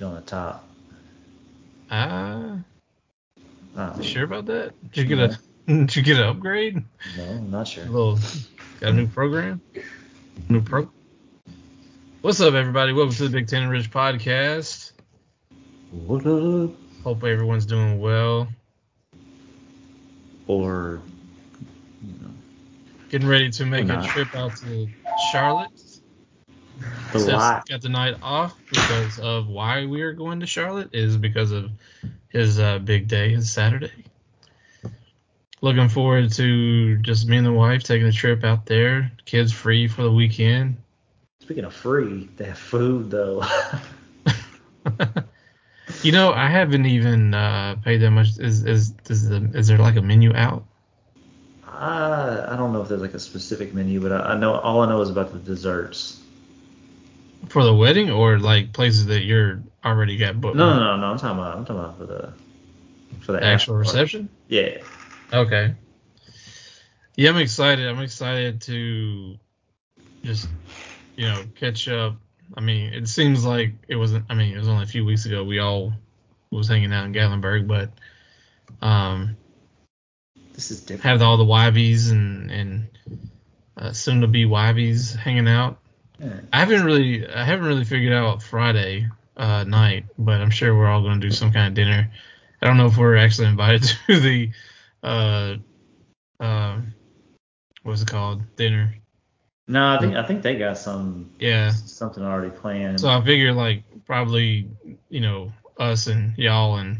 be on the top. Ah, Uh, sure about that? Did you get a did you get an upgrade? no, I'm not sure. A little got a new program? New pro. What's up, everybody? Welcome to the Big Tan and Rich podcast. What up? Hope everyone's doing well. Or you know, Getting ready to make a trip out to Charlotte. The Seth lot. got the night off because of why we are going to Charlotte is because of his uh, big day, is Saturday. Looking forward to just me and the wife taking a trip out there. Kids free for the weekend. Speaking of free, they have food though. you know, I haven't even uh, paid that much. Is is is, the, is there like a menu out? I I don't know if there's like a specific menu, but I, I know all I know is about the desserts. For the wedding or like places that you're already got booked? No, no, no, no. I'm talking about I'm talking about for the for the The actual after party. reception? Yeah. Okay. Yeah, I'm excited. I'm excited to just, you know, catch up. I mean, it seems like it wasn't. I mean, it was only a few weeks ago. We all was hanging out in Gatlinburg, but um, This is different. have all the YBs and and uh, soon to be YBs hanging out. Yeah. I haven't really I haven't really figured out Friday uh, night, but I'm sure we're all going to do some kind of dinner. I don't know if we're actually invited to the uh, uh, what's it called dinner. No, I think I think they got some Yeah. something already planned. So I figure like probably you know us and y'all and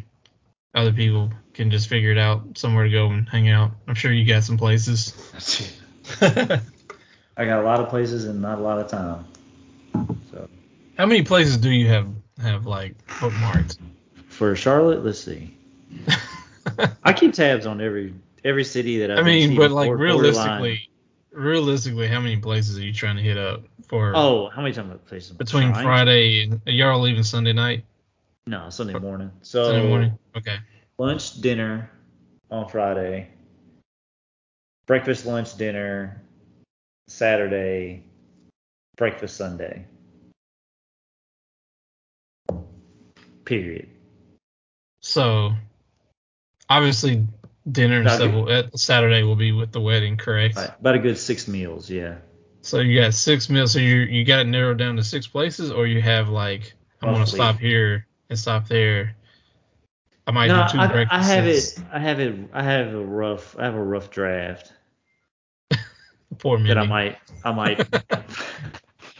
other people can just figure it out somewhere to go and hang out. I'm sure you got some places. I got a lot of places and not a lot of time. So How many places do you have have like bookmarked? for Charlotte, let's see. I keep tabs on every every city that I've I mean, but like borderline. realistically, realistically, how many places are you trying to hit up for Oh, how many times places? between Trying? Friday and y'all leaving Sunday night, No, Sunday morning. So Sunday morning? Okay. lunch, dinner on Friday. Breakfast, lunch, dinner Saturday. Breakfast Sunday. Period. So obviously, dinner and stuff good. at Saturday will be with the wedding, correct? About a good six meals, yeah. So you got six meals. So you you got it narrowed down to six places, or you have like I'm gonna stop here and stop there. I might no, do two I, I have it. I have it. I have a rough. I have a rough draft Poor that I might. I might.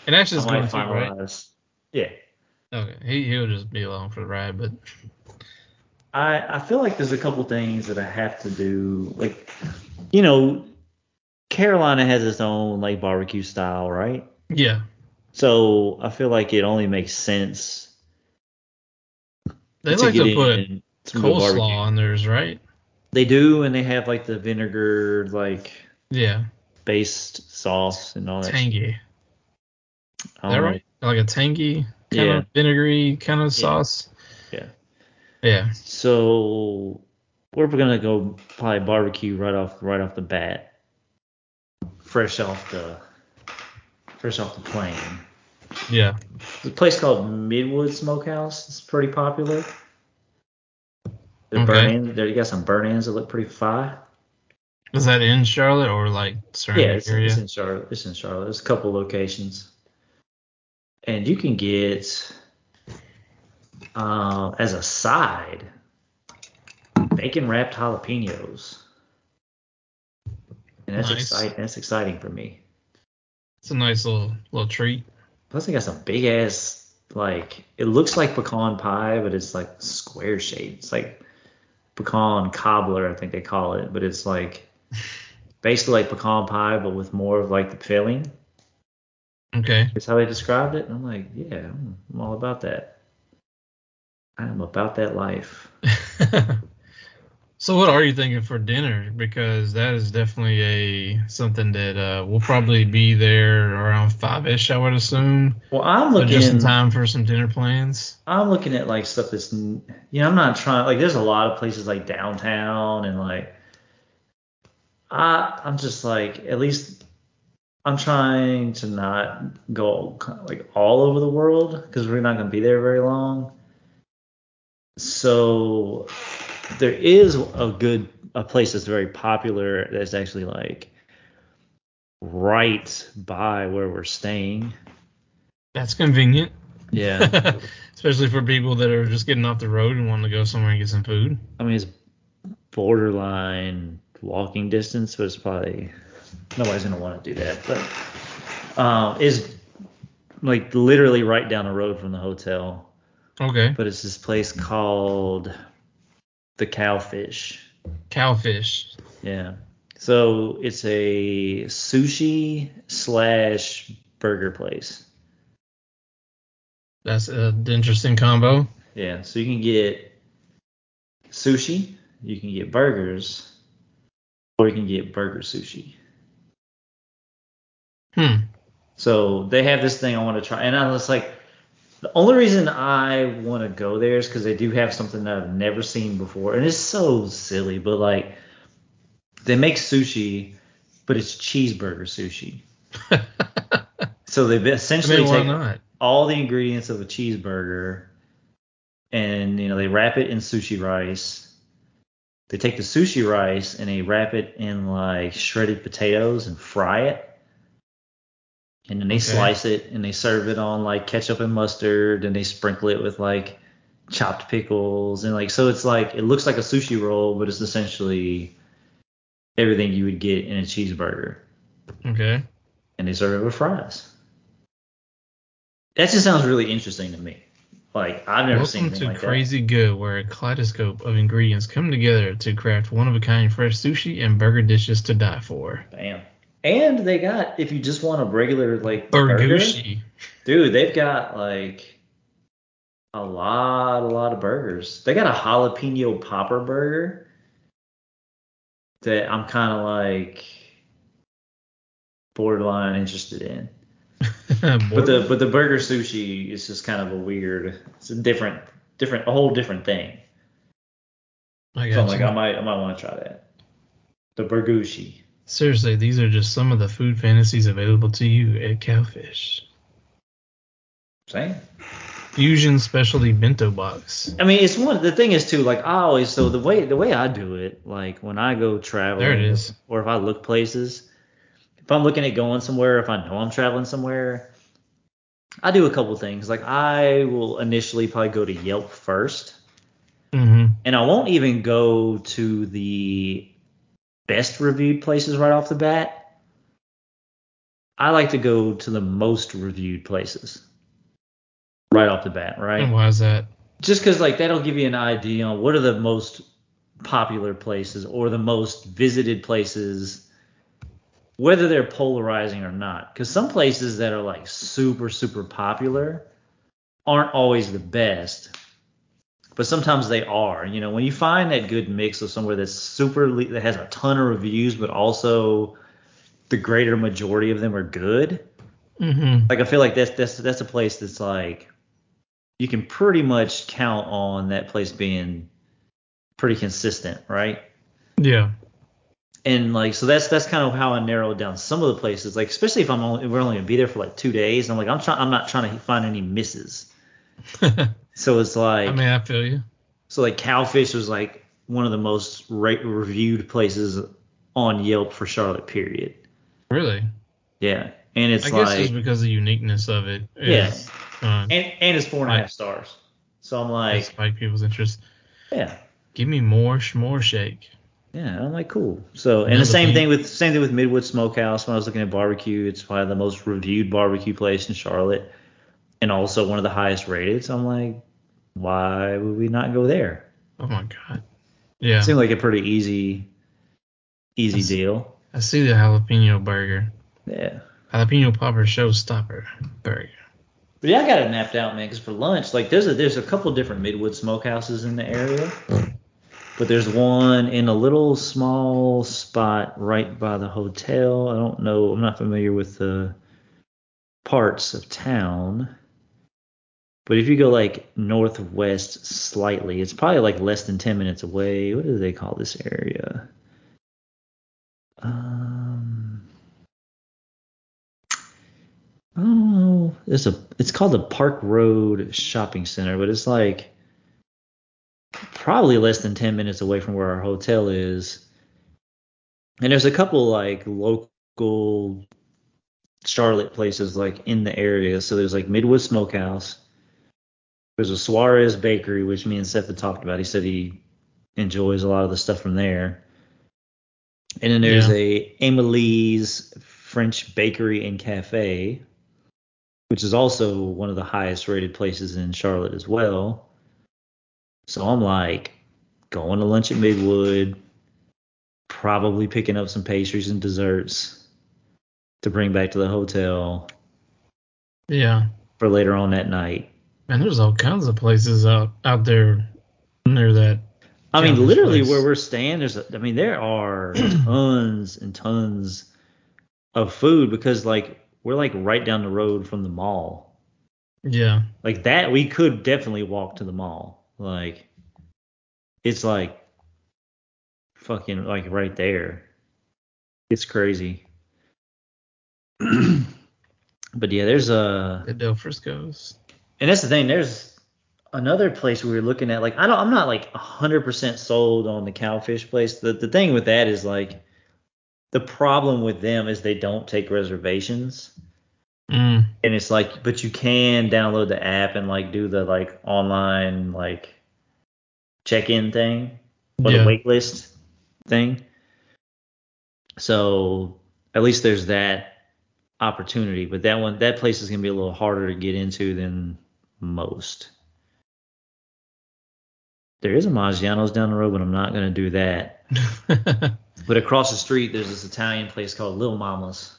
And Ashley's going too, right? Yeah. Okay, he he'll just be along for the ride, but I I feel like there's a couple things that I have to do. Like, you know, Carolina has its own like barbecue style, right? yeah, So I feel like it only makes sense. they to like to put in some coleslaw on theirs, right? They do, and they have like the vinegar like Yeah, based sauce and all that. tangy. Is that right? Like a tangy kind Yeah. of vinegary kind of sauce. Yeah. Yeah. So we're gonna go probably barbecue right off right off the bat, fresh off the fresh off the plane. Yeah. There's a place called Midwood Smokehouse. It's pretty popular. Their Okay. burnt ends, there got some burnt ends that look pretty fire. Is that in Charlotte or like surrounding Yeah, it's, area? it's in Charlotte. It's in Charlotte. There's a couple locations, and you can get uh, as a side bacon wrapped jalapenos, and that's Nice. exciting. That's exciting for me. It's a nice little little treat. Plus, they got some big ass like it looks like pecan pie, but it's like square shaped. It's like pecan cobbler, I think they call it, but it's like basically like pecan pie, but with more of like the filling. Okay. That's how they described it. And I'm like, yeah, I'm, I'm all about that. I am about that life. so what are you thinking for dinner? Because that is definitely a something that uh, will probably be there around five ish, I would assume. Well, I'm So looking. just in time for some dinner plans. I'm looking at like stuff that's, you know, I'm not trying. Like, there's a lot of places like downtown and like, I, I'm just like, at least I'm trying to not go like all over the world because we're not going to be there very long. so there is a good a place that's very popular that's actually like right by where we're staying. That's convenient. Yeah. Especially for people that are just getting off the road and want to go somewhere and get some food. I mean, it's borderline walking distance, but it's probably nobody's gonna want to do that. But um, is like literally right down the road from the hotel. Okay. But it's this place called the Cowfish. Cowfish. Yeah. So it's a sushi slash burger place. That's an interesting combo. Yeah. So you can get sushi, you can get burgers, or you can get burger sushi. Hmm. So they have this thing I want to try, and I was like, the only reason I want to go there is because they do have something that I've never seen before, and it's so silly, but like they make sushi, but it's cheeseburger sushi. so they essentially I mean, take all the ingredients of a cheeseburger, and you know they wrap it in sushi rice. They take the sushi rice and they wrap it in like shredded potatoes and fry it. And then they Okay. slice it and they serve it on like ketchup and mustard. And they sprinkle it with like chopped pickles. And like so it's like it looks like a sushi roll but it's essentially everything you would get in a cheeseburger. Okay. and they serve it with fries. That just sounds really interesting to me like i've never seen Welcome anything to like Crazy Good, where a kaleidoscope of ingredients come together to craft one of a kind fresh sushi and burger dishes to die for. that bam and they got if you just want a regular like burger, dude, they've got like a lot, a lot of burgers. They got a jalapeno popper burger that I'm kind of like borderline interested in. But the but the burger sushi is just kind of a weird. It's a different, different, a whole different thing. I So I'm like. I might, I might want to try that. The burgushi. Seriously, these are just some of the food fantasies available to you at Cowfish. Same. Fusion Specialty Bento Box. I mean, it's one. The thing is too, like I always. So the way the way I do it, like when I go traveling, There it is. or if I look places, if I'm looking at going somewhere, if I know I'm traveling somewhere, I do a couple things. Like I will initially probably go to Yelp first, Mm-hmm. and I won't even go to the best reviewed places right off the bat. I like to go to the most reviewed places right off the bat, right? And why is that? just because like that'll give you an idea on what are the most popular places or the most visited places whether they're polarizing or not because some places that are like super super popular aren't always the best but sometimes they are you know when you find that good mix of somewhere that's super that has a ton of reviews but also the greater majority of them are good Mm-hmm. like I feel like that's that's that's a place that's like you can pretty much count on that place being pretty consistent, right? Yeah. And like so that's that's kind of how I narrowed down some of the places, like especially if I'm only if we're only gonna be there for like two days. I'm like I'm trying I'm not trying to find any misses. So it's like I mean, I feel you. so like Cowfish was like one of the most ra- reviewed places on Yelp for Charlotte. Period. Really. Yeah, and it's I guess like just because of the uniqueness of it. Yeah. is, Uh, and and it's four and a half and a Right. half stars. So I'm like spike people's interest. yeah. Give me more s'more shake. Yeah, I'm like cool. So and the same thing with same thing with Midwood Smokehouse. When I was looking at barbecue, it's probably the most reviewed barbecue place in Charlotte, and also one of the highest rated. So I'm like, why would we not go there? Oh my god. Yeah. It seemed like a pretty easy, easy That's- deal. I see the jalapeno burger. Yeah. Jalapeno popper showstopper burger. But yeah, I got it mapped out, man. Because for lunch, like there's a there's a couple different Midwood Smokehouses in the area, but there's one in a little small spot right by the hotel. I don't know. I'm not familiar with the parts of town. But if you go like northwest slightly, it's probably like less than 10 minutes away. What do they call this area? Um, oh, it's a it's called the Park Road Shopping Center, but it's like probably less than 10 minutes away from where our hotel is. And there's a couple like local Charlotte places like in the area. So there's like Midwood Smokehouse. There's a Suarez Bakery, which me and Seth had talked about. He said he enjoys a lot of the stuff from there. And then there's Yeah. a Amelie's French Bakery and Cafe, which is also one of the highest rated places in Charlotte as well. So I'm like going to lunch at Midwood, probably picking up some pastries and desserts to bring back to the hotel Yeah. for later on that night. Man, there's all kinds of places out out there near that. I mean, literally place. where we're staying, there's, a, I mean, there are tons and tons of food because like we're like right down the road from the mall. Yeah. Like that, we could definitely walk to the mall. Like, it's like fucking like right there. It's crazy. but yeah, there's a The Del Frisco's. and that's the thing. There's another place we were looking at. Like I don't, I'm not like 100% sold on the cowfish place. The the thing with that is like the problem with them is they don't take reservations. Mm. And it's like, but you can download the app and like do the like online like check-in thing or Yeah. the wait list thing. So at least there's that opportunity, but that one that place is gonna be a little harder to get into than most. There is a Maggiano's down the road, but I'm not gonna do that. But across the street, there's this Italian place called Little Mama's,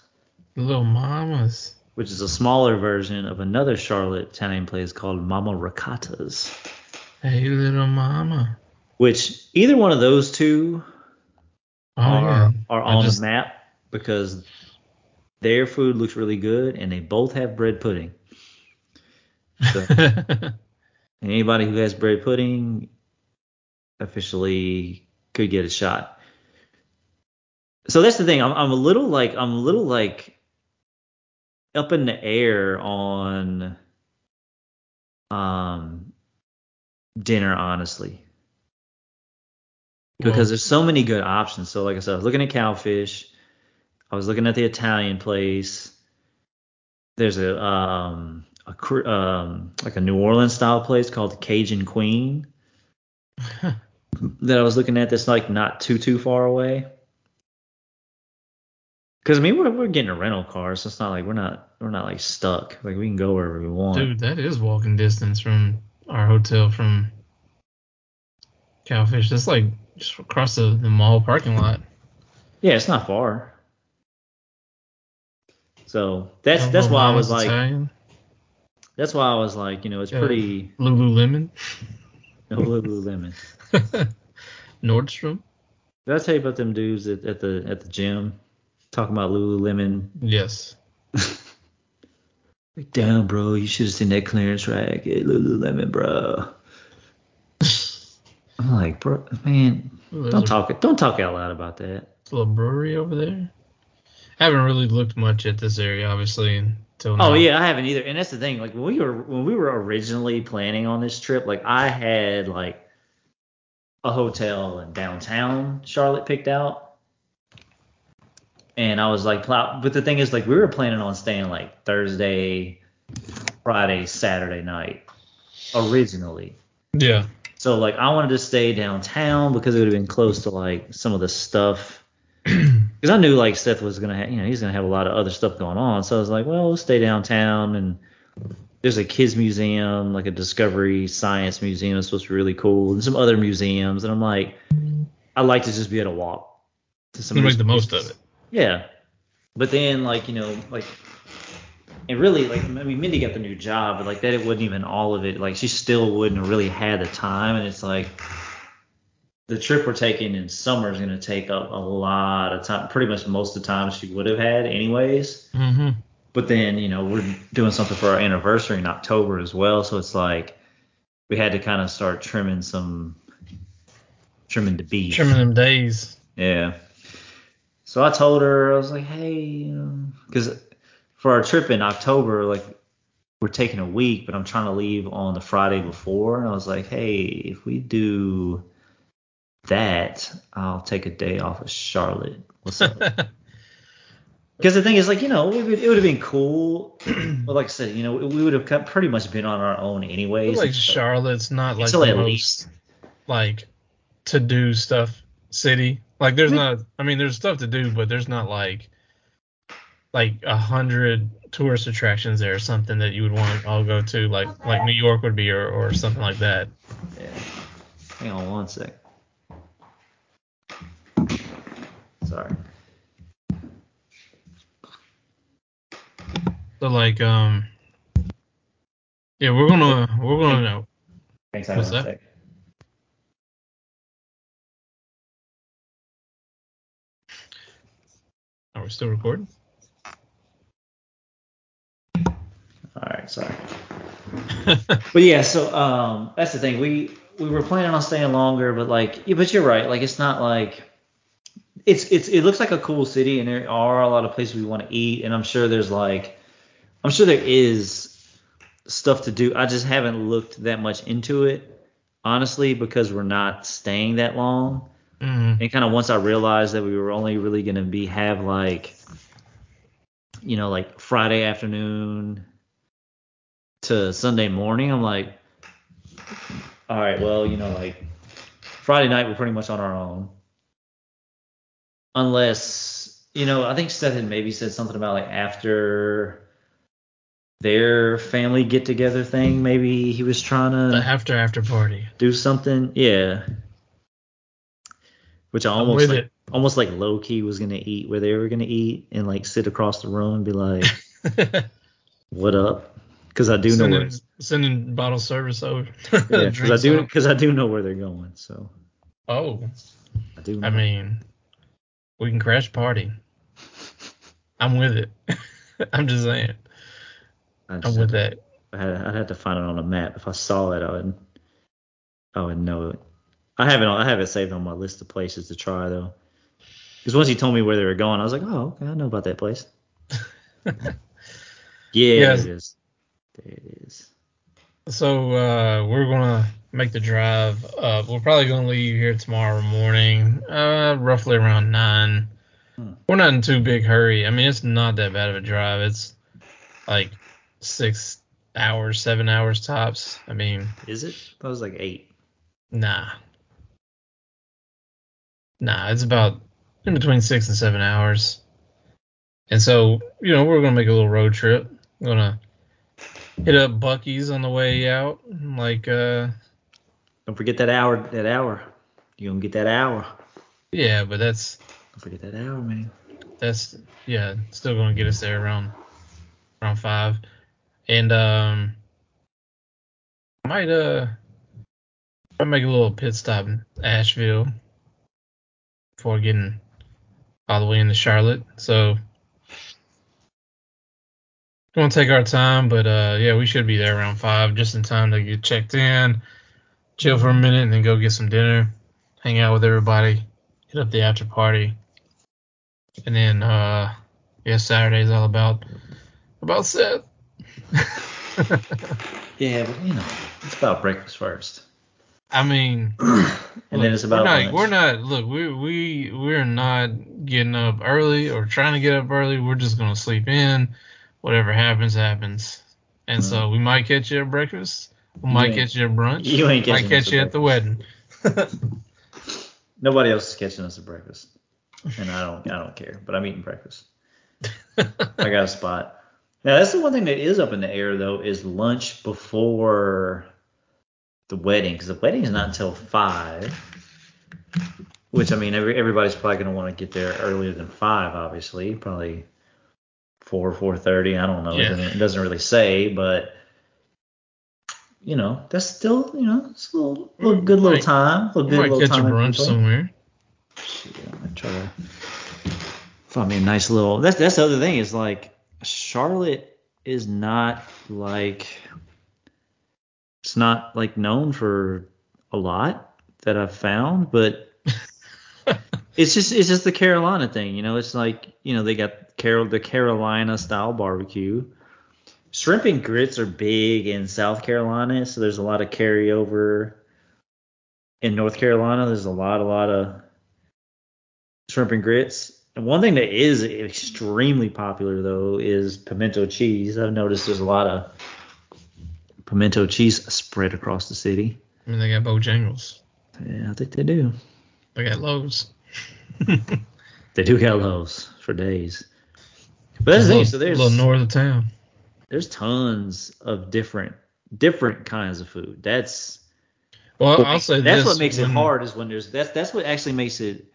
Little mamas. Which is a smaller version of another Charlotte Italian place called Mama Ricotta's. Hey, little mama. Which either one of those two Oh are, yeah. are on just- the map because their food looks really good and they both have bread pudding. So anybody who has bread pudding officially could get a shot. So that's the thing. I'm, I'm a little like I'm a little like up in the air on um dinner honestly because Well, there's so many good options. So like I said, I was looking at cowfish. I was looking at the Italian place. There's a um a um like a New Orleans style place called Cajun Queen that I was looking at that's like not too too far away. Cause I mean we're we're getting a rental car, so it's not like we're not we're not like stuck. Like we can go wherever we want. dude, that is walking distance from our hotel from Cowfish. That's like just across the, the mall parking lot. Yeah, it's not far. So that's that's why I was like Italian. that's why I was like, you know, it's Yeah. pretty Lululemon. no Lululemon. Nordstrom. Did I tell you about them dudes at, at the at the gym talking about Lululemon? Yes. Like, damn, bro, you should have seen that clearance rack at Lululemon, bro. I'm like, bro, man, there's don't a talk don't talk out loud about that. little brewery over there. I haven't really looked much at this area, obviously, until oh, now. Oh yeah, I haven't either. And that's the thing. Like when we were when we were originally planning on this trip, like I had like a hotel in downtown Charlotte picked out, and I was like, but the thing is, like we were planning on staying like Thursday, Friday, Saturday night originally. Yeah. So like I wanted to stay downtown because it would have been close to like some of the stuff. Because I knew like Seth was gonna, ha- you know, he's gonna have a lot of other stuff going on. So I was like, well, we'll stay downtown and there's a kids museum, like a Discovery Science Museum, it's supposed to be really cool, and some other museums. And I'm like, I like to just be able to walk to some. Make the most places. of it. Yeah. But then like, you know, like and really like I mean Mindy got the new job, but like that it wasn't even all of it. Like she still wouldn't have really had the time and it's like the trip we're taking in summer is gonna take up a lot of time, pretty much most of the time she would have had anyways. Mm-hmm. But then, you know, we're doing something for our anniversary in October as well, so it's like we had to kind of start trimming some trimming the beef. Trimming them days. Yeah. So I told her, I was like, hey, because for our trip in October, like we're taking a week, but I'm trying to leave on the Friday before. And I was like, hey, if we do that, I'll take a day off of Charlotte. What's up? Because the thing is, like, you know, it would, it would have been cool. but like I said, you know, we would have pretty much been on our own anyways. Like Charlotte's not like Until the at least- like to do stuff city. Like there's not. I mean, there's stuff to do, but there's not like like a hundred tourist attractions there or something that you would want to all go to, like like New York would be or, or something like that. Yeah. Hang on one sec. Sorry. So like um yeah, we're gonna we're gonna know. Thanks, hang What's that? sec. Are we still recording? All right, sorry. But yeah, so um, that's the thing. We we were planning on staying longer, but like, yeah, but you're right. Like, it's not like it's it's it looks like a cool city, and there are a lot of places we want to eat, and I'm sure there's like, I'm sure there is stuff to do. I just haven't looked that much into it, honestly, because we're not staying that long. Mhm. And kind of once I realized that we were only really gonna be have like, you know, like Friday afternoon to Sunday morning, I'm like, all right, well, you know, like Friday night we're pretty much on our own, unless, you know, I think Seth had maybe said something about like after their family get together thing, maybe he was trying to The after after party. do something. Yeah. Which I almost like, it. almost like low key was gonna eat where they were gonna eat and like sit across the room and be like, "What up?" Because I do know where. sending, sending bottle service over. Yeah, because I do because I do know where they're going. So Oh, I do. Know. I mean, we can crash party. I'm with it. I'm just saying. I I'm with that. I had I'd have to find it on a map. If I saw it, I would I would know it. I haven't I have it saved on my list of places to try though. Because once he told me where they were going, I was like, oh, okay, I know about that place. Yeah, there it is. There it is. So uh, we're gonna make the drive. Uh, we're probably gonna leave here tomorrow morning, uh, roughly around nine. Hmm. We're not in too big hurry. I mean, it's not that bad of a drive. It's like six hours, seven hours tops. I mean, Is it? That was like eight. nah, nah. It's about in between six and seven hours. And so, you know, we're gonna make a little road trip. We're gonna hit up Buc-ee's on the way out, like uh. Don't forget that hour. That hour. You gonna get that hour? Yeah, but that's Don't forget that hour, man. that's yeah, still gonna get us there around around five. And um I might uh I make a little pit stop in Asheville before getting all the way into Charlotte. So gonna take our time, but uh yeah, we should be there around five, just in time to get checked in, chill for a minute, and then go get some dinner, hang out with everybody, hit up the after party. And then uh yeah, Saturday's all about about Seth. Yeah, but you know, it's about breakfast first, I mean, and look, then it's about we're not, we're not look we we we're not getting up early or trying to get up early. We're just gonna sleep in. Whatever happens, happens. And so mm-hmm. we might catch you at breakfast. We You might catch you at brunch. you ain't might catch us you at at the wedding. Nobody else is catching us at breakfast, and I don't. I don't care. But I'm eating breakfast. I got a spot. Now that's the one thing that is up in the air though is lunch before the wedding because the wedding is not mm-hmm. until five. Which I mean, every, everybody's probably gonna want to get there earlier than five, obviously, probably four, four thirty. I don't know. It, doesn't, it doesn't really say, but you know, that's still you know, it's a little, little good little might- time, little You good might little catch a time. in brunch somewhere. Yeah, I try to find me a nice little. That's that's the other thing is like Charlotte is not like it's not like known for a lot that I've found, but it's just it's just the Carolina thing, you know. It's like you know they got Carol the Carolina style barbecue, shrimp and grits are big in South Carolina, so there's a lot of carryover. In North Carolina, there's a lot, a lot of shrimp and grits. And one thing that is extremely popular though is pimento cheese. I've noticed there's a lot of pimento cheese spread across the city. I mean, they got Bojangles. Yeah, I think they do. They got Lowe's. they do got Lowe's for days. But that's the thing. So there's a little north of town. There's tons of different different kinds of food. That's well, I'll say that's what makes when, it hard is when there's that's that's what actually makes it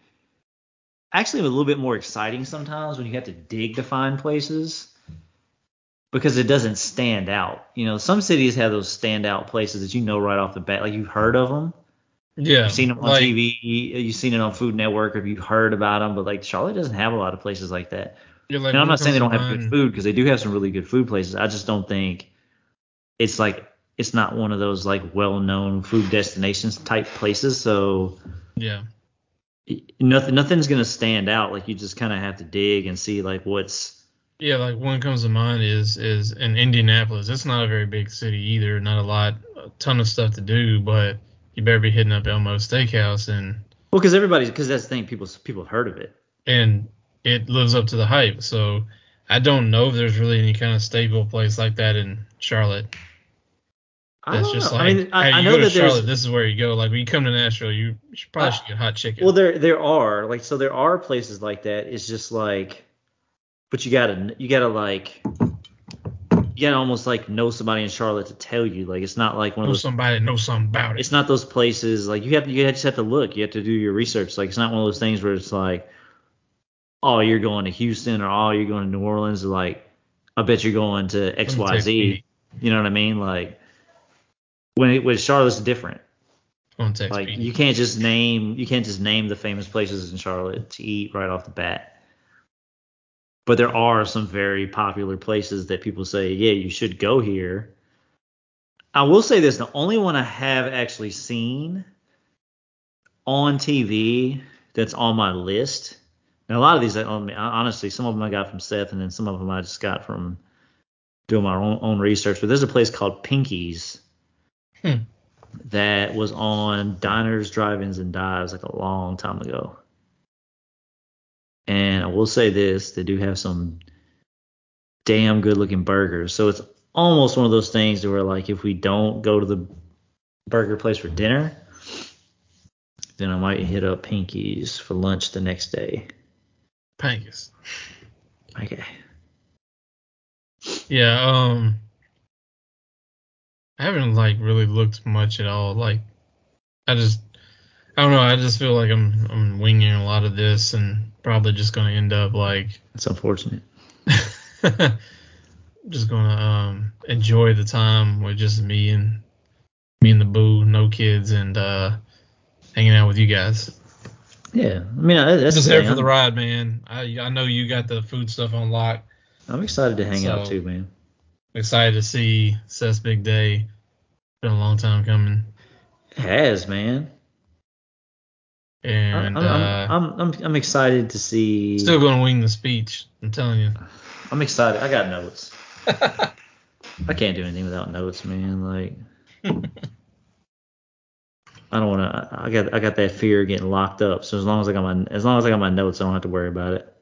actually a little bit more exciting sometimes when you have to dig to find places because it doesn't stand out. You know, some cities have those standout places that you know right off the bat, like you've heard of them. Yeah. You've seen them on like, TV, you've seen it on Food Network, or you've heard about them. But like Charlotte doesn't have a lot of places like that. Like and I'm not saying they don't have good food because they do have some really good food places. I just don't think it's like it's not one of those like well-known food destinations type places. So Yeah. nothing nothing's gonna stand out. Like you just kind of have to dig and see like what's Yeah, like one comes to mind is is in Indianapolis. It's not a very big city either. Not a lot, a ton of stuff to do, but you better be hitting up Elmo Steakhouse and well because everybody's because that's the thing people people have heard of it. and it lives up to the hype. So I don't know if there's really any kind of stable place like that in Charlotte. I don't just know. like I mean I, hey, I know that there's Charlotte, this is where you go. Like when you come to Nashville, you, you should probably Uh, should get hot chicken. Well, there there are like so there are places like that. It's just like, but you gotta you gotta like you gotta almost like know somebody in Charlotte to tell you. Like it's not like one of those. somebody knows something about it. It's not those places like you have you just have to look. You have to do your research. Like it's not one of those things where it's like, oh you're going to Houston or oh you're going to New Orleans. Or like I bet you're going to X Y Z. You know what I mean? Like when it, Charlotte's different. Like Pete. you can't just name you can't just name the famous places in Charlotte to eat right off the bat. But there are some very popular places that people say, yeah, you should go here. I will say this: the only one I have actually seen on TV that's on my list. Now a lot of these, I, honestly, some of them I got from Seth, and then some of them I just got from doing my own, own research. But there's a place called Pinky's Hmm. that was on Diners, Drive-ins, and Dives like a long time ago. And I will say this: they do have some damn good-looking burgers. So it's almost one of those things where like if we don't go to the burger place for dinner, then I might hit up Pinky's for lunch the next day. Pankus. Okay. Yeah, um I haven't like really looked much at all. Like I just I don't know, I just feel like I'm I'm winging a lot of this and probably just gonna end up like It's unfortunate. just gonna um enjoy the time with just me and me and the boo, no kids and uh hanging out with you guys. Yeah, I mean I- that's just the there for the ride, man. I I know you got the food stuff on lock. I'm excited to hang out too, man. Excited to see Seth's big day. Been a long time coming. It has, man. And I'm, uh I'm, I'm, I'm, excited to see. Still gonna wing the speech. I'm telling you. I'm excited. I got notes. I can't do anything without notes, man. Like, I don't want to. I got, I got that fear of getting locked up. So as long as I got my, as long as I got my notes, I don't have to worry about it.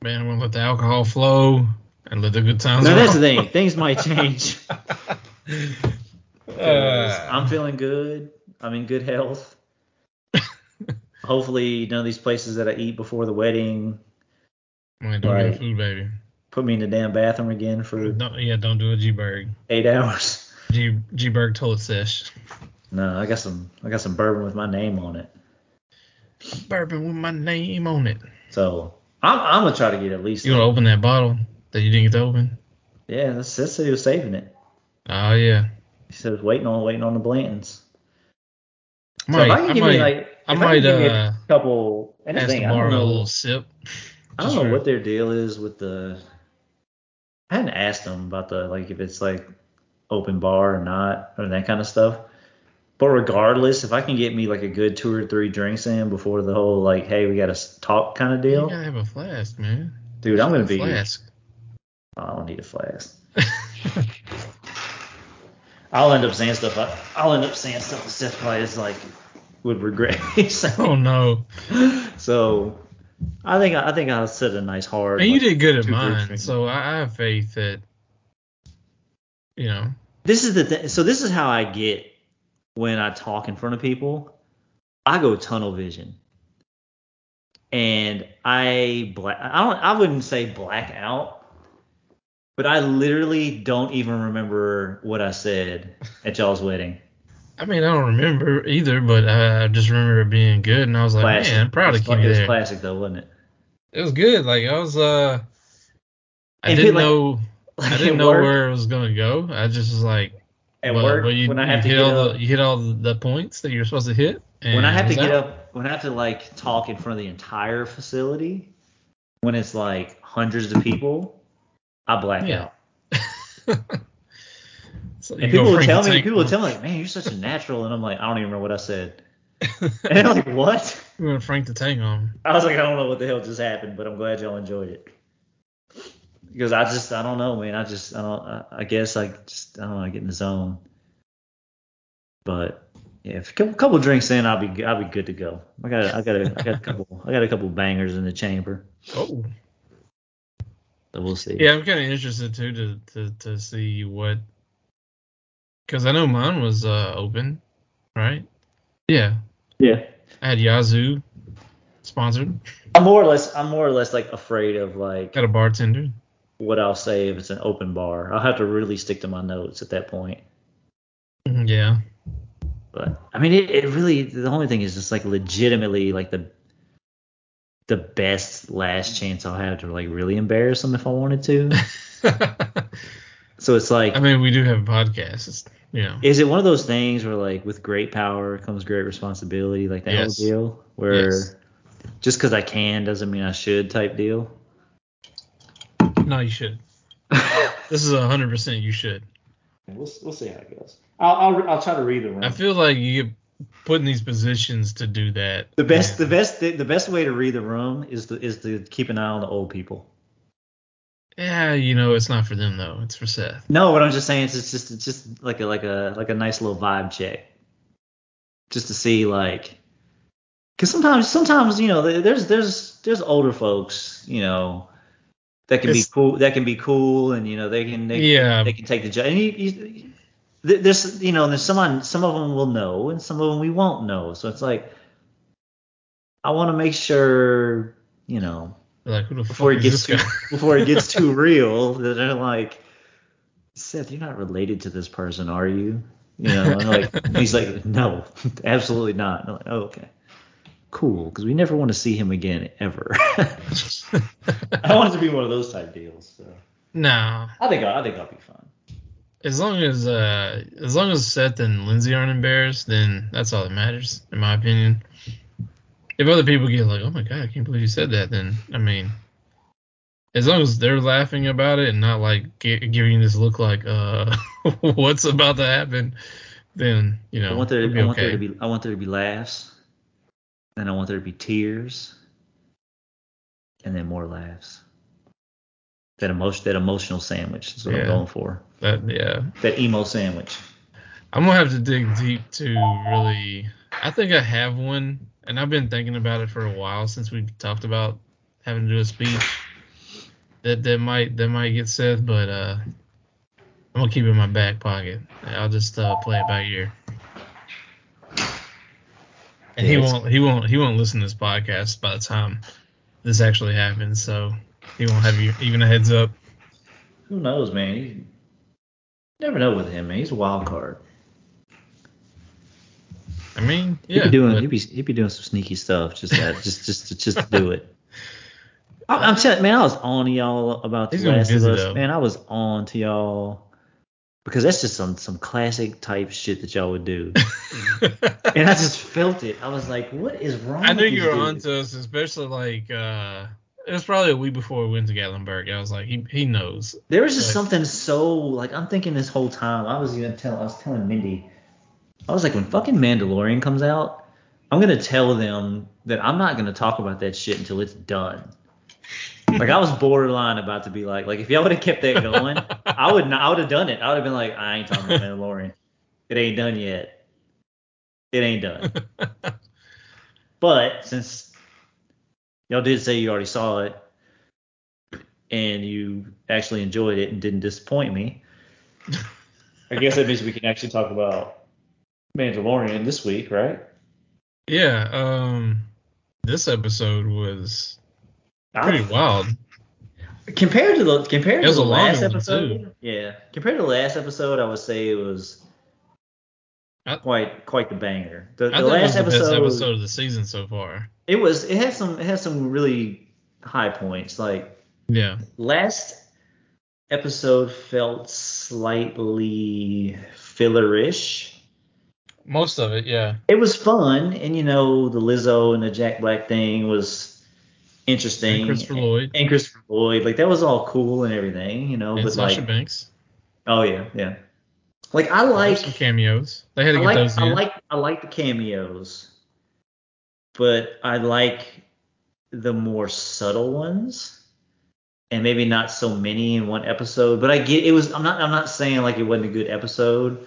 Man, I'm gonna let the alcohol flow and let the good times Now that's the thing. Things might change. Uh, I'm feeling good. I'm in good health. Hopefully, none of these places that I eat before the wedding Man, don't Right. food baby. put me in the damn bathroom again for Don't, yeah, don't do a G Berg. eight hours. G G Berg toilet sesh. No, I got some. I got some bourbon with my name on it. Bourbon with my name on it. So I'm, I'm gonna try to get at least. You gonna open that bottle that you didn't get to open? Yeah, that's, that's he was saving it. Oh yeah. He said was waiting on waiting on the Blantons. So might, if I can I give might, me like, I might, I can give me uh, a couple. And the ask thing, to I don't borrow a know. little sip. I don't know what their deal is with the. I hadn't asked them about the like if it's like open bar or not or that kind of stuff. But regardless, if I can get me like a good two or three drinks in before the whole like, hey, we got to talk kind of deal. You deal, gotta have a flask, man. dude, I'm gonna be. Flask. Oh, I don't need a flask. I'll end up saying stuff. I, I'll end up saying stuff that Seth probably is like would regret. oh no. So I think I think I set a nice hard. And you like, did good at mine, so I, I have faith that you know. This is the th- so this is how I get when I talk in front of people. I go tunnel vision, and I black. I don't. I wouldn't say black out, but I literally don't even remember what I said at y'all's wedding. I mean, I don't remember either, but I just remember it being good, and I was like, Classic. man, I'm proud of you It was there. classic though, wasn't it? It was good. Like I was, uh, I And didn't like- know, Like I didn't know work- where it was gonna go. I just was like, At well, work, well, you, when I have to hit get all up, the, you hit all the, points that you're supposed to hit. And when I have to get out. up, when I have to like talk in front of the entire facility, when it's like hundreds of people, I black Yeah. out. And people will tell me, Tank people will tell me like, man, you're such a natural, and I'm like, I don't even remember what I said. And they're like, what? You went Frank the Tank on. I was like, I don't know what the hell just happened, but I'm glad y'all enjoyed it. Because I just, I don't know, man. I just, I don't, I, I guess I just, I don't know, I get in the zone. But yeah, if a couple, couple drinks in, I'll be, I'll be good to go. I got, I got, a, I got a couple, I got a couple bangers in the chamber, Oh, so we'll see. yeah, I'm kind of interested too to to to see what, because I know mine was uh open, right? Yeah, yeah. I had Yazoo sponsored. I'm more or less, I'm more or less like afraid of like Got a bartender. what I'll say if it's an open bar. I'll have to really stick to my notes at that point. Mhm, Yeah. But I mean, it, it really the only thing is just like legitimately like the the best last chance I'll have to like really embarrass them if I wanted to. So it's like, I mean, we do have a podcast. It's, you know. is it one of those things where like with great power comes great responsibility, like that Yes. whole deal, where Yes. just because I can doesn't mean I should type deal. No, you should. This is a hundred percent. You should. we'll we'll see how it goes. I'll I'll, I'll try to read the room. I feel like you get put in these positions to do that. the best the best the, the best way to read the room is to is to keep an eye on the old people. Yeah, you know, it's not for them though. It's for Seth. No, what I'm just saying is it's just it's just like a like a like a nice little vibe check, just to see like, because sometimes sometimes you know there's there's there's older folks you know that can It's- be cool that can be cool and you know they can they, Yeah. they can take the job and you, you, th- there's you know there's someone some of them will know and some of them we won't know so it's like I want to make sure you know Like before it gets too before it gets too real that they're like Seth you're not related to this person are you? You know and like he's like no absolutely not. And I'm like oh, okay. Cool because we never want to see him again ever. I want it to be one of those type deals so. No. I think I, I think I'll be fine. As long as uh as long as Seth and Lindsay aren't embarrassed, then that's all that matters, in my opinion. If other people get like, oh my god, I can't believe you said that, then I mean, as long as they're laughing about it and not like gi- giving this look like, uh, what's about to happen, then you know, I want there to, be I want there to be I want there to be laughs and I want there to be tears and then more laughs that emotion that emotional sandwich is what Yeah. I'm going for That yeah, that emo sandwich I'm gonna have to dig deep to really. I think I have one, and I've been thinking about it for a while since we talked about having to do a speech. That that might that might get said, but uh, I'm gonna keep it in my back pocket. I'll just uh, play it by ear. And he Yeah, won't he won't he won't listen to this podcast by the time this actually happens, so he won't have you even a heads up. who knows man you never know with him man he's a wild card I mean, he'd be doing but- he'd be he'd be doing some sneaky stuff just that just just to, just to do it I, I'm telling man I was on to y'all about the Last of Us though. man I was on to y'all because that's just some some classic type shit that y'all would do and I just felt it. I was like, "What is wrong?" I knew you were on to us, especially like uh it was probably a week before we went to Gatlinburg. I was like, he he knows. There was just Like- something so like I'm thinking this whole time. I was even telling I was telling Mindy, I was like, when fucking Mandalorian comes out, I'm gonna tell them that I'm not gonna talk about that shit until it's done. Like I was borderline about to be like, like if y'all would have kept that going, I would not, I would have done it. I would have been like, I ain't talking about Mandalorian. it ain't done yet. It ain't done. but since y'all did say you already saw it and you actually enjoyed it and didn't disappoint me, I guess that means we can actually talk about Mandalorian this week, right? Yeah. Um, this episode was pretty wild. Compared to the compared to the last episode, yeah. Compared to the last episode, I would say it was I- quite quite the banger. The, I the think it was last the best episode, episode of the season so far. it was it had some it had some really high points. Like Yeah. last episode felt slightly fillerish. Most of it, yeah. It was fun, and you know the Lizzo and the Jack Black thing was interesting. And Christopher Lloyd. and Christopher Lloyd, like that was all cool and everything, you know. And but Sasha like, Banks. oh yeah, yeah. Like I like, some cameos. They had to I get like, those I in. like, I like the cameos, but I like the more subtle ones, and maybe not so many in one episode. But I get it was. I'm not. I'm not saying like it wasn't a good episode.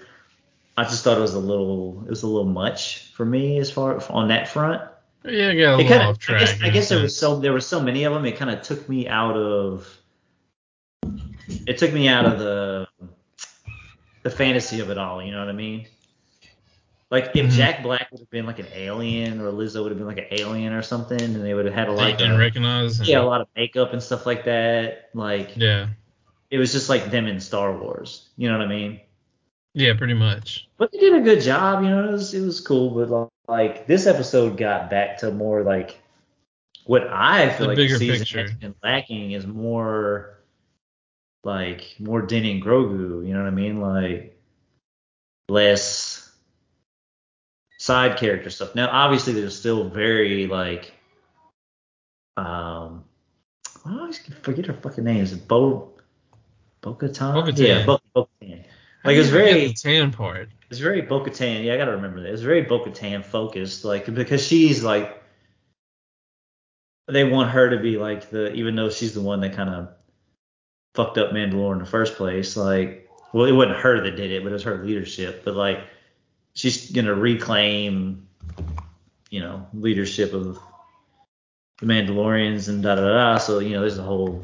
I just thought it was a little. It was a little much for me as far on that front. yeah, I got a it little kind off track. I guess, I guess there was so there were so many of them. It kind of took me out of. It took me out of the the fantasy of it all. You know what I mean? Like if Mhm. Jack Black would have been like an alien, or Lizzo would have been like an alien or something, and they would have had a They didn't recognize. and- yeah, a lot of makeup and stuff like that. Like yeah. it was just like them in Star Wars. You know what I mean? Yeah, pretty much. But they did a good job, you know. It was it was cool, but like this episode got back to more like what I feel The like the bigger season picture. has been lacking is more like more Din and Grogu. You know what I mean? Like less side character stuff. Now, obviously, there's still very like um. I always forget her fucking name. Is it Bo? Bo-Katan? Bo-Katan. Yeah, Bo- Bo-Katan. Like it's very tan part. it's very Bo-Katan. Yeah, I gotta remember that. It's very Bo-Katan focused, like because she's like they want her to be like the even though she's the one that kind of fucked up Mandalore in the first place. Like, well, it wasn't her that did it, but it was her leadership. But like, she's gonna reclaim, you know, leadership of the Mandalorians and da da da. So you know, there's a whole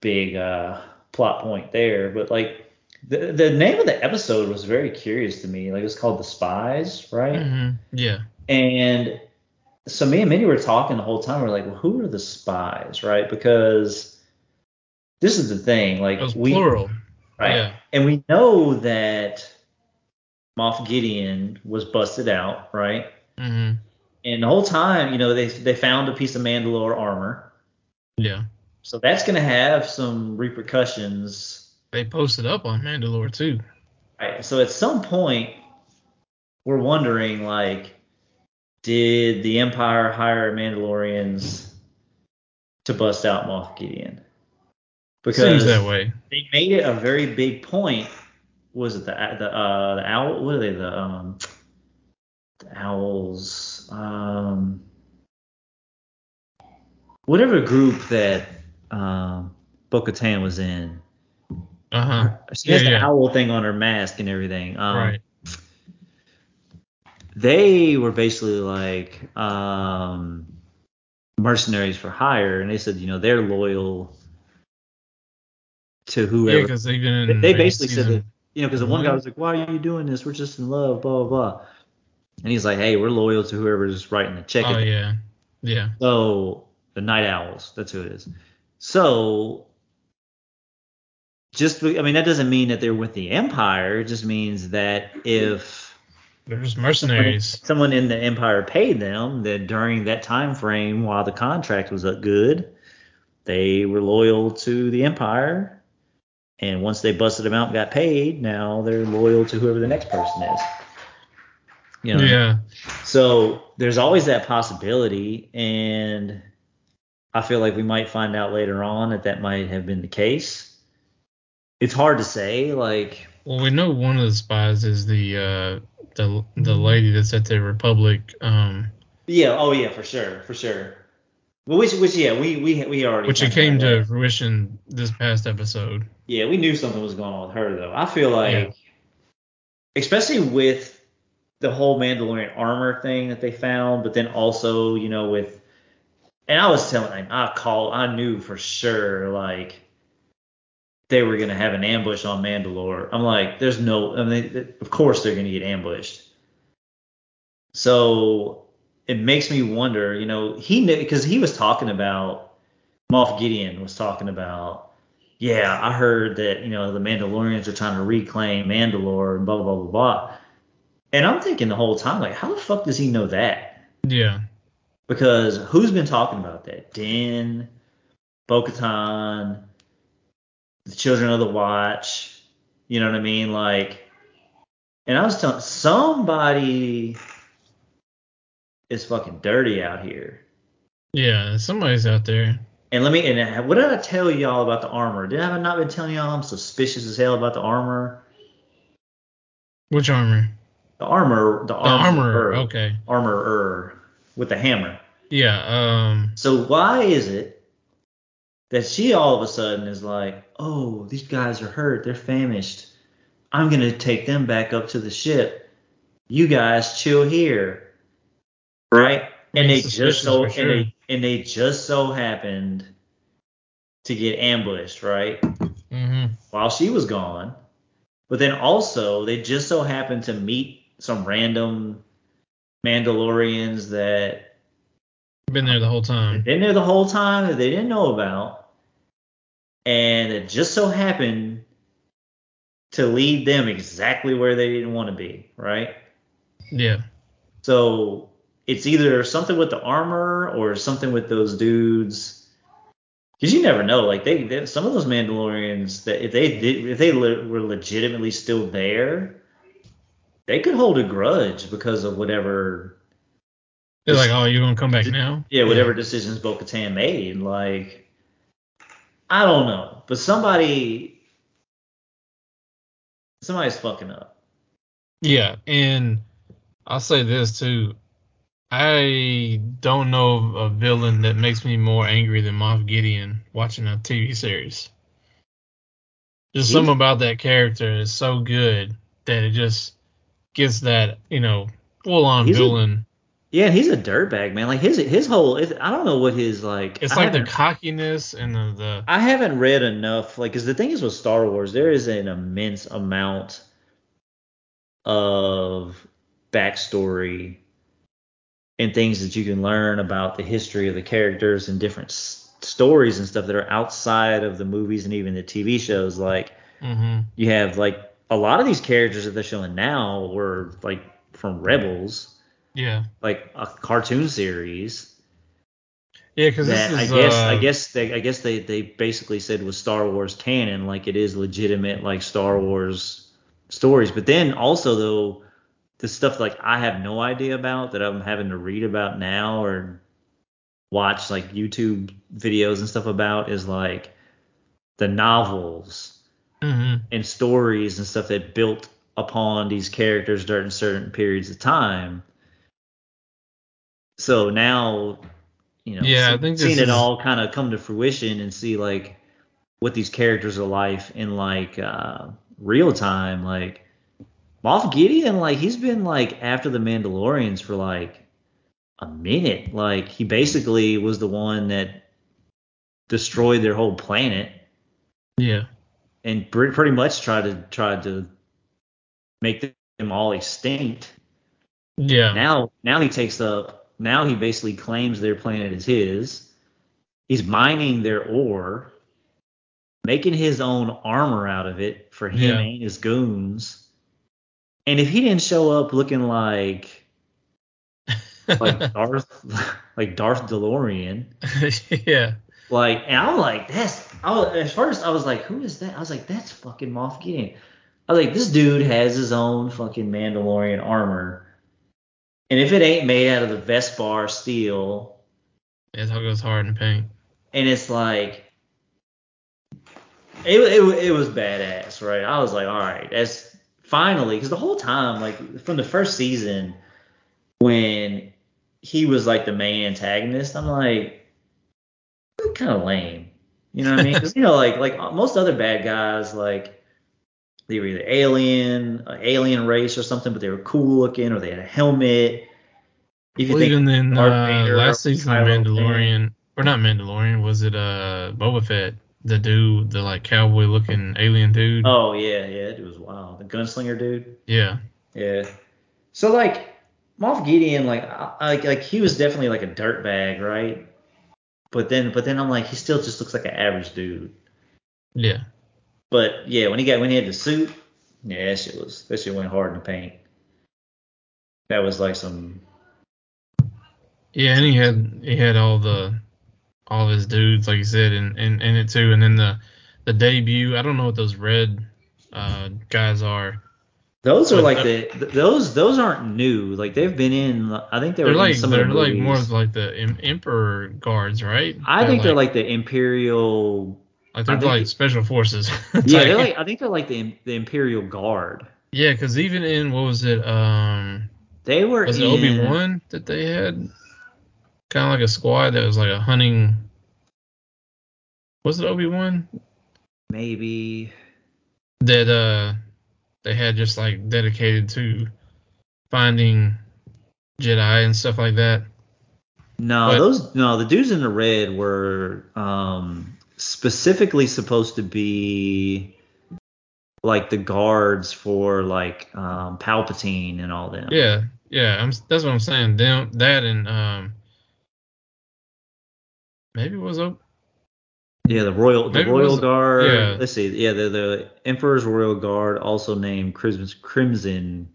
big uh, plot point there. But like. The, the name of the episode was very curious to me. Like it's called The Spies, right? hmm Yeah. And so me and Minnie were talking the whole time. We're like, well, who are the spies, right? Because this is the thing. Like It was we, plural. right? Yeah. And we know that Moff Gideon was busted out, right? hmm And the whole time, you know, they they found a piece of Mandalore armor. Yeah. So that's gonna have some repercussions They posted up on Mandalore too. Right. So at some point, we're wondering like, did the Empire hire Mandalorians to bust out Moff Gideon? Seems that way. they made it a very big point. Was it the the uh the owl? What are they? The um the owls. Um, whatever group that um Bo-Katan was in. Uh huh. She has Yeah, the yeah. owl thing on her mask and everything. Um, right. they were basically like um, mercenaries for hire, and they said, you know, they're loyal to whoever. Yeah, because even they, they basically said that, you know, because the one guy was like, why are you doing this? We're just in love, blah blah blah. And he's like, hey, we're loyal to whoever's writing the check. Oh yeah. Yeah. So the Nite Owls, that's who it is. So just, I mean, that doesn't mean that they're with the Empire. It just means that if They're just mercenaries. someone in the empire paid them that during that time frame while the contract was up good they were loyal to the empire and once they busted them out and got paid now they're loyal to whoever the next person is you know Yeah. so there's always that possibility and i feel like we might find out later on that that might have been the case it's hard to say like Well, we know one of the spies is the uh the the lady that's at the Republic. Um, yeah oh yeah for sure for sure well, which which yeah we we we already which it came to fruition this past episode. Yeah, we knew something was going on with her though. I feel like Yeah. especially with the whole Mandalorian armor thing that they found, but then also, you know, with and I was telling him, I called, I knew for sure, like they were gonna have an ambush on Mandalore. I'm like, there's no, I mean, of course they're gonna get ambushed. So it makes me wonder, you know, he knew because he was talking about Moff Gideon was talking about, yeah, I heard that you know the Mandalorians are trying to reclaim Mandalore and blah blah blah blah blah. And I'm thinking the whole time, like, how the fuck does he know that? Yeah. Because who's been talking about that? Din, Bo-Katan, the Children of the Watch. You know what I mean? Like, and I was telling somebody is fucking dirty out here. Yeah, somebody's out there. And let me. And what did I tell y'all about the armor? Did I not been telling y'all I'm suspicious as hell about the armor? Which armor? The armor. The, The armor. armor. Okay. Armor with the hammer. Yeah. Um. So why is it that she all of a sudden is like, oh, these guys are hurt, they're famished. I'm gonna take them back up to the ship. You guys chill here, right? And they just so sure. and they and they just so happened to get ambushed, right? hmm While she was gone. But then also they just so happened to meet some random Mandalorians that Been there the whole time. been there the whole time that they didn't know about, and it just so happened to lead them exactly where they didn't want to be, right? Yeah. So it's either something with the armor or something with those dudes. Because you never know, like they, they, some of those Mandalorians that if they did, if they le- were legitimately still there, they could hold a grudge because of whatever They're like, oh, you're gonna come back now? yeah, whatever decisions Bo Katan made. Like, I don't know, but somebody, somebody's fucking up. Yeah, and I'll say this too. I don't know of a villain that makes me more angry than Moff Gideon watching a TV series. Just something about that character is so good that it just gets that, you know, full on villain. Yeah, he's a dirtbag, man. Like his his whole, I don't know what his like. It's I like the cockiness and the, the I haven't read enough, like, because the thing is with Star Wars, there is an immense amount of backstory and things that you can learn about the history of the characters and different s- stories and stuff that are outside of the movies and even the TV shows. Like, hmm you have like a lot of these characters that they're showing now were like from Rebels, yeah. like a cartoon series Yeah, because this I guess uh, I guess they I guess they they basically said was Star Wars canon, like it is legitimate like Star Wars stories. But then also though the stuff like I have no idea about that I'm having to read about now or watch like YouTube videos and stuff about is like the novels mhm. and stories and stuff that built upon these characters during certain periods of time. So now, you know, Yeah, I see- think seeing it is- all kind of come to fruition and see like what these characters are like in like uh, real time, like Moff Gideon, like he's been like after the Mandalorians for like a minute. Like he basically was the one that destroyed their whole planet yeah. and pre- pretty much tried to tried to make them all extinct. Yeah. Now now he takes up now he basically claims their planet is his. He's mining their ore, making his own armor out of it for him Yeah. and his goons. And if he didn't show up looking like like Darth like Darth DeLorean, yeah. like and I'm like that's I was, at first I was like who is that? I was like that's fucking Moff Gideon. I was like this dude has his own fucking Mandalorian armor. And if it ain't made out of the Beskar steel, it goes hard in the paint. and it's like it, it, it was badass right? I was like all right that's finally because the whole time like from the first season when he was like the main antagonist i'm like kind of lame. You know what i mean? Because you know like like most other bad guys like they were either alien, uh, alien race or something, but they were cool looking, or they had a helmet. If well, even in uh, last season of Mandalorian, or not Mandalorian, was it uh Boba Fett? The dude, the like cowboy looking alien dude. Oh yeah, yeah, it was wild. The gunslinger dude. Yeah. Yeah. So like Moff Gideon, like like like he was definitely like a dirt bag, right? But then but then I'm like he still just looks like an average dude. Yeah. But yeah, when he got when he had the suit, yeah, that shit was that shit went hard in the paint. That was like some. Yeah, and he had he had all the all his dudes, like you said, in, in, in it too. And then the the debut, I don't know what those red uh, guys are. Those are like the those those aren't new. Like they've been in. I think they were like some they're of the like more of like the emperor guards, right? I they're think like, they're like the imperial I think they're like special forces. yeah, they're like I think they're like the the Imperial Guard. Yeah, because even in what was it? Um, they were was in, it Obi Wan that they had kind of like a squad that was like a hunting. Was it Obi Wan? Maybe. That uh, they had just like dedicated to finding Jedi and stuff like that. No, but, those no, the dudes in the red were um specifically supposed to be like the guards for like um, Palpatine and all them. Yeah, yeah, I'm, that's what I'm saying. Them, that and um, maybe it was a. Yeah, the royal the royal guard. Yeah. Let's see. Yeah, the the Emperor's royal guard, also named Crimson Crimson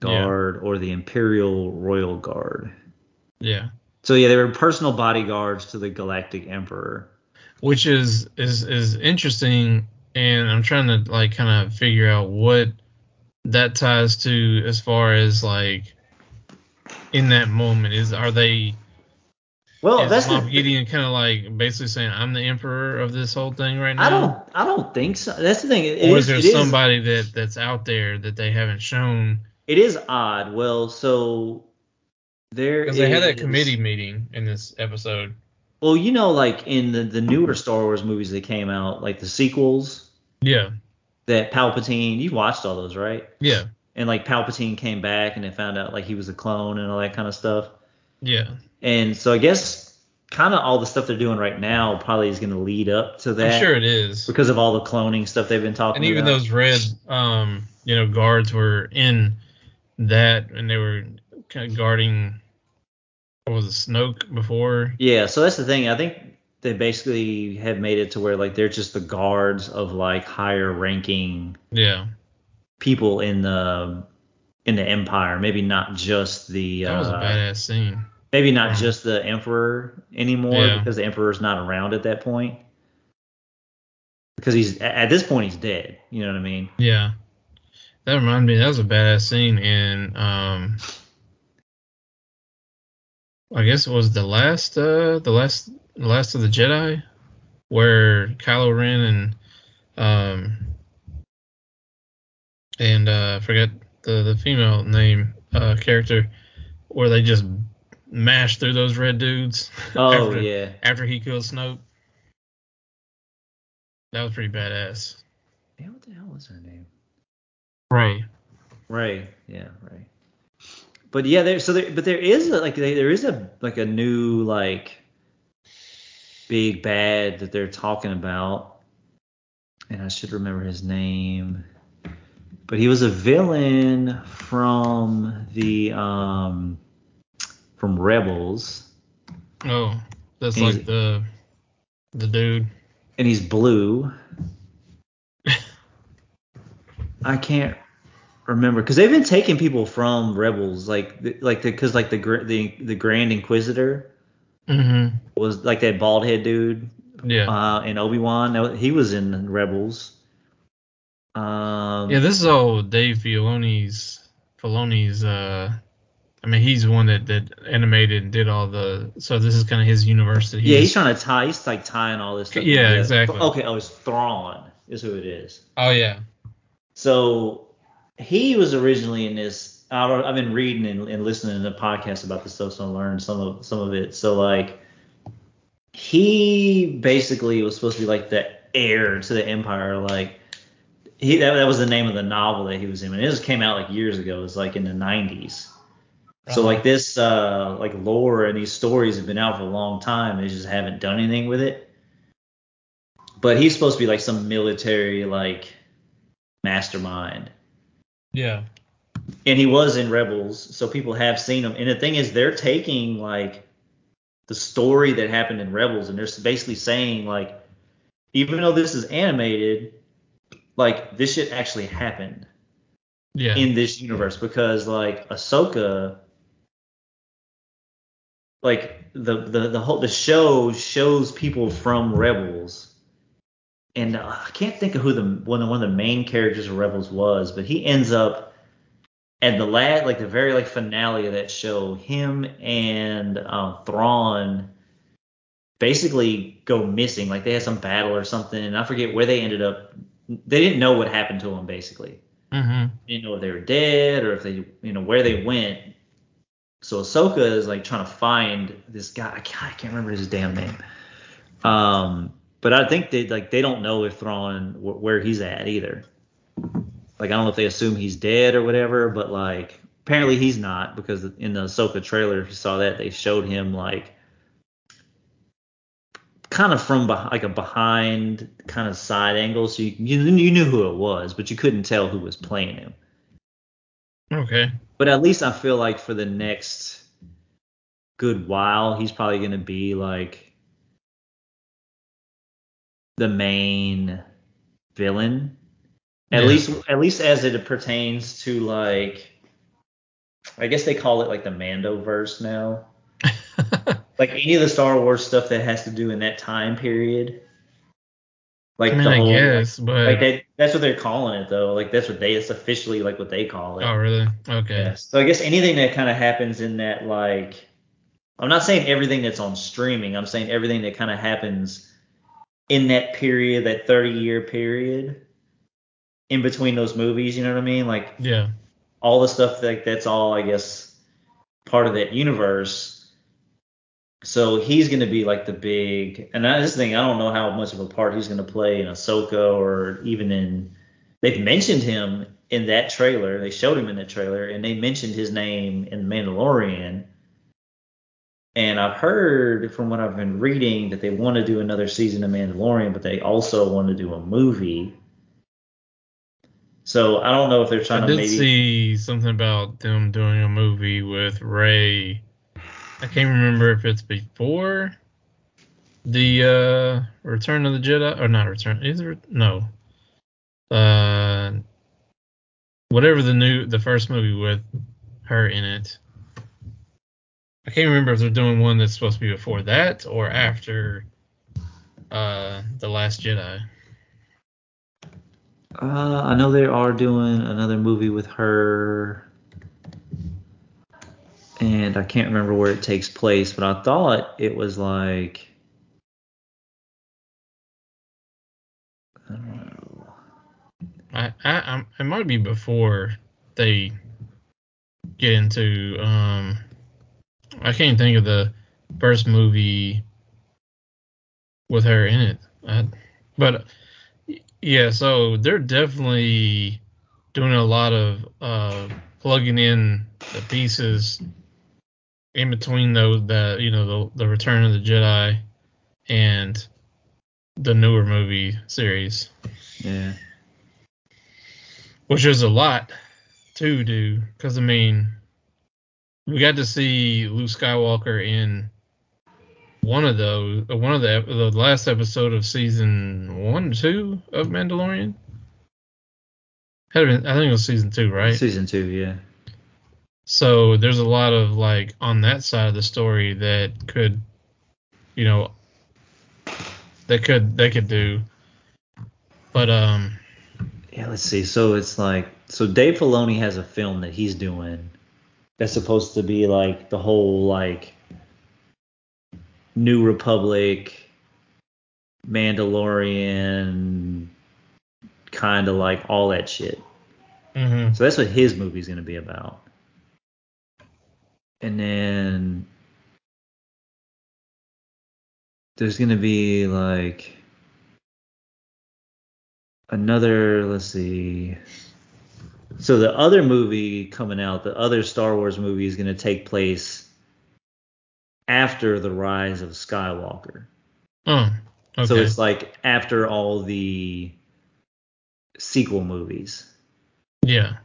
Guard yeah. or the Imperial Royal Guard. Yeah. So yeah, they were personal bodyguards to the Galactic Emperor which is is is interesting, and I'm trying to like kind of figure out what that ties to as far as like in that moment is are they well is that's Moff the, Gideon kind of like basically saying I'm the emperor of this whole thing right now. I don't I don't think so. That's the thing. It or is, is there somebody is, that that's out there that they haven't shown? It is odd. Well, so there because they had that committee meeting in this episode. Well, you know, like in the, the newer Star Wars movies that came out, like the sequels. Yeah. That Palpatine, you watched all those, right? Yeah. And like Palpatine came back and they found out like he was a clone and all that kind of stuff. Yeah. And so I guess kind of all the stuff they're doing right now probably is going to lead up to that. I'm sure it is because of all the cloning stuff they've been talking. About. And even about. those red, um, you know, guards were in that, and they were kind of guarding was it, Snoke before? Yeah, so that's the thing. I think they basically have made it to where like they're just the guards of like higher ranking yeah people in the in the empire. Maybe not just the that was uh, a badass scene. Maybe not yeah. just the emperor anymore yeah. because the emperor's not around at that point. Because he's at this point he's dead. You know what I mean? Yeah. That reminded me that was a badass scene in um I guess it was the last uh the last last of the Jedi where Kylo Ren and um and uh I forget the the female name uh character where they just mashed through those red dudes. Oh after, yeah. After he killed Snoke. That was pretty badass. Yeah, what the hell was her name? Rey. Rey. yeah, Rey but yeah, there so there but there is a, like there is a like a new like big bad that they're talking about, and I should remember his name. But he was a villain from the um from Rebels. Oh, that's and like the the dude. And he's blue. I can't remember because they've been taking people from Rebels, like like because like the the the Grand Inquisitor mm-hmm. was like that bald head dude. Yeah. Uh, and Obi Wan, he was in Rebels. Um, yeah, this is all Dave Filoni's Filoni's. Uh, I mean, he's the one that that animated and did all the. So this is kind of his universe that he's. Yeah, he's trying to tie. He's like tying all this stuff. Yeah, together. exactly. Okay, oh, it's Thrawn is who it is. Oh yeah. So he was originally in this. I have been reading and, and, listening to podcasts about this stuff, so I learned some of some of it. So like, he basically was supposed to be like the heir to the empire. Like, he that, that was the name of the novel that he was in. And it just came out like years ago. It was like in the 90s. So Uh-huh. like this uh like lore and these stories have been out for a long time. They just haven't done anything with it. But he's supposed to be like some military like mastermind. Yeah. And he was in Rebels, so people have seen him. And the thing is they're taking like the story that happened in Rebels and they're basically saying like even though this is animated, like this shit actually happened Yeah. in this universe because like Ahsoka like the the the whole the show shows people from Rebels and uh, I can't think of who the one of one of the main characters of Rebels was but he ends up at the lad like the very like finale of that show him and um, Thrawn basically go missing like they had some battle or something and I forget where they ended up they didn't know what happened to them basically mm-hmm. didn't know if they were dead or if they, you know, where they went. So Ahsoka is like trying to find this guy. I can't, I can't remember his damn name. Um, but I think they like they don't know if Thrawn wh- where he's at either. Like I don't know if they assume he's dead or whatever, but like apparently he's not because in the Ahsoka trailer, if you saw that, they showed him like kind of from beh- like a behind kind of side angle, so you, you you knew who it was, but you couldn't tell who was playing him. Okay. But at least I feel like for the next good while, he's probably going to be like the main villain. At Yeah. least, at least as it pertains to like, I guess they call it like the Mando verse now. Like any of the Star Wars stuff that has to do in that time period. Like I mean, the I whole, guess, but like that, that's what they're calling it though. Like that's what they, it's officially like what they call it. oh really? Okay. Yes. So I guess anything that kind of happens in that like I'm not saying everything that's on streaming. I'm saying everything that kind of happens in that period, that 30 year period in between those movies, you know what I mean? Like Yeah. all the stuff like that's all I guess part of that universe. So he's going to be like the big, and I just think I don't know how much of a part he's going to play in Ahsoka or even in. They've mentioned him in that trailer. They showed him in that trailer, and they mentioned his name in Mandalorian. And I've heard from what I've been reading that they want to do another season of Mandalorian, but they also want to do a movie. So I don't know if they're trying I to I did maybe. see something about them doing a movie with Rey. I can't remember if it's before the uh, Return of the Jedi or not Return. Is it no? Uh, whatever the new the first movie with her in it. I can't remember if they're doing one that's supposed to be before that or after uh, the Last Jedi. Uh, I know they are doing another movie with her, and I can't remember where it takes place, but I thought it was like. I don't know. I, I, I'm, it might be before they get into. Um, I can't think of the first movie with her in it. I, but yeah, so they're definitely doing a lot of uh, plugging in the pieces in between those the you know the the Return of the Jedi and the newer movie series Yeah. which is a lot to do because I mean we got to see Luke Skywalker in one of those uh, one of the the last episode of season one two of Mandalorian. Had been, I think it was season two, right? Season two, yeah. So there's a lot of like on that side of the story that could, you know, that could they could do. But um, Yeah, let's see. So it's like, so Dave Filoni has a film that he's doing that's supposed to be like the whole like New Republic, Mandalorian, kind of like all that shit. mhm. So that's what his movie's gonna be about. And then there's gonna be like another. Let's see. So the other movie coming out, the other Star Wars movie, is going to take place after the rise of Skywalker. Oh, okay. So it's like after all the sequel movies. yeah.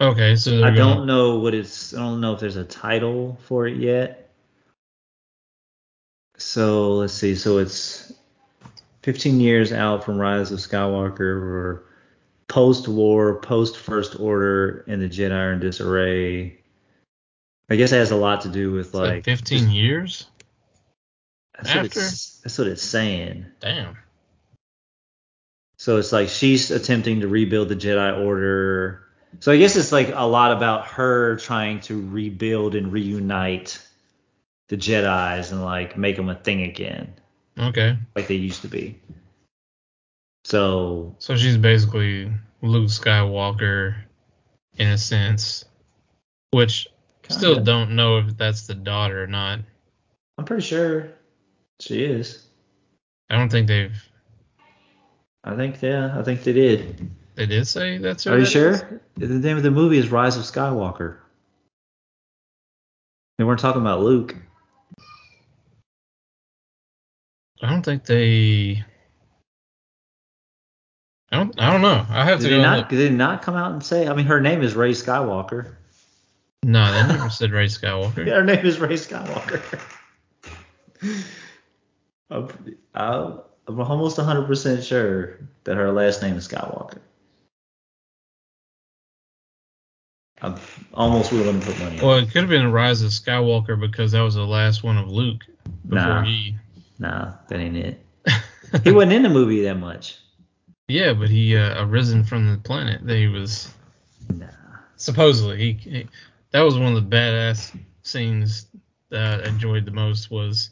Okay, so I gonna- don't know what it's. I don't know if there's a title for it yet. So let's see. So it's 15 years out from Rise of Skywalker, or post-war, post-First Order, and the Jedi are in disarray. I guess it has a lot to do with like, like 15 years. That's after? it's, that's what it's saying. Damn. So it's like she's attempting to rebuild the Jedi Order. So I guess it's like a lot about her trying to rebuild and reunite the Jedi's and like make them a thing again, Okay. like they used to be. So So she's basically Luke Skywalker in a sense, which still kinda. don't know if that's the daughter or not. I'm pretty sure she is. I don't think they've. I think yeah, I think they did. They did say that's her. Are you sure? is? The name of the movie is Rise of Skywalker. They weren't talking about Luke. I don't think they. I don't. I know. I have Did to they go not? look. Did they not come out and say? I mean, her name is Rey Skywalker. No, they never said Rey Skywalker. Yeah, her name is Rey Skywalker. I'm, I'm almost 100% sure that her last name is Skywalker. I'm almost willing to put money on Well, it. it could have been Rise of Skywalker because that was the last one of Luke before Nah. he. Nah, that ain't it. He wasn't in the movie that much. Yeah, but he uh, arisen from the planet that he was Nah. supposedly he, he that was one of the badass scenes that I enjoyed the most was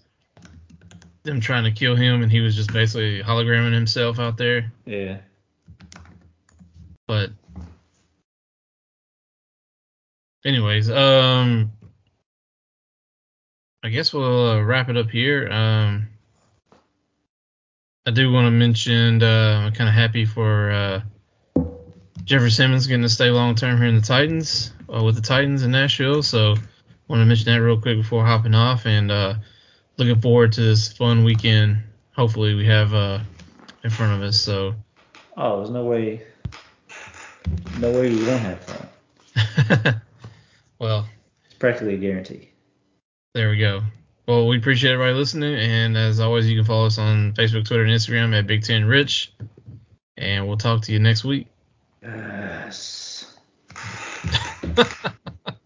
them trying to kill him and he was just basically hologramming himself out there Yeah. but anyways um i guess we'll uh, wrap it up here um i do want to mention uh, i'm kind of happy for uh Jeffery Simmons getting to stay long term here in the Titans uh, with the Titans in Nashville. So, want to mention that real quick before hopping off, and uh, looking forward to this fun weekend. Hopefully, we have uh, in front of us. So, Oh, there's no way. No way we won't have fun. well, It's practically a guarantee. there we go. Well, we appreciate everybody listening, and as always, you can follow us on Facebook, Twitter, and Instagram at Big Tan Rich, and we'll talk to you next week. Yes.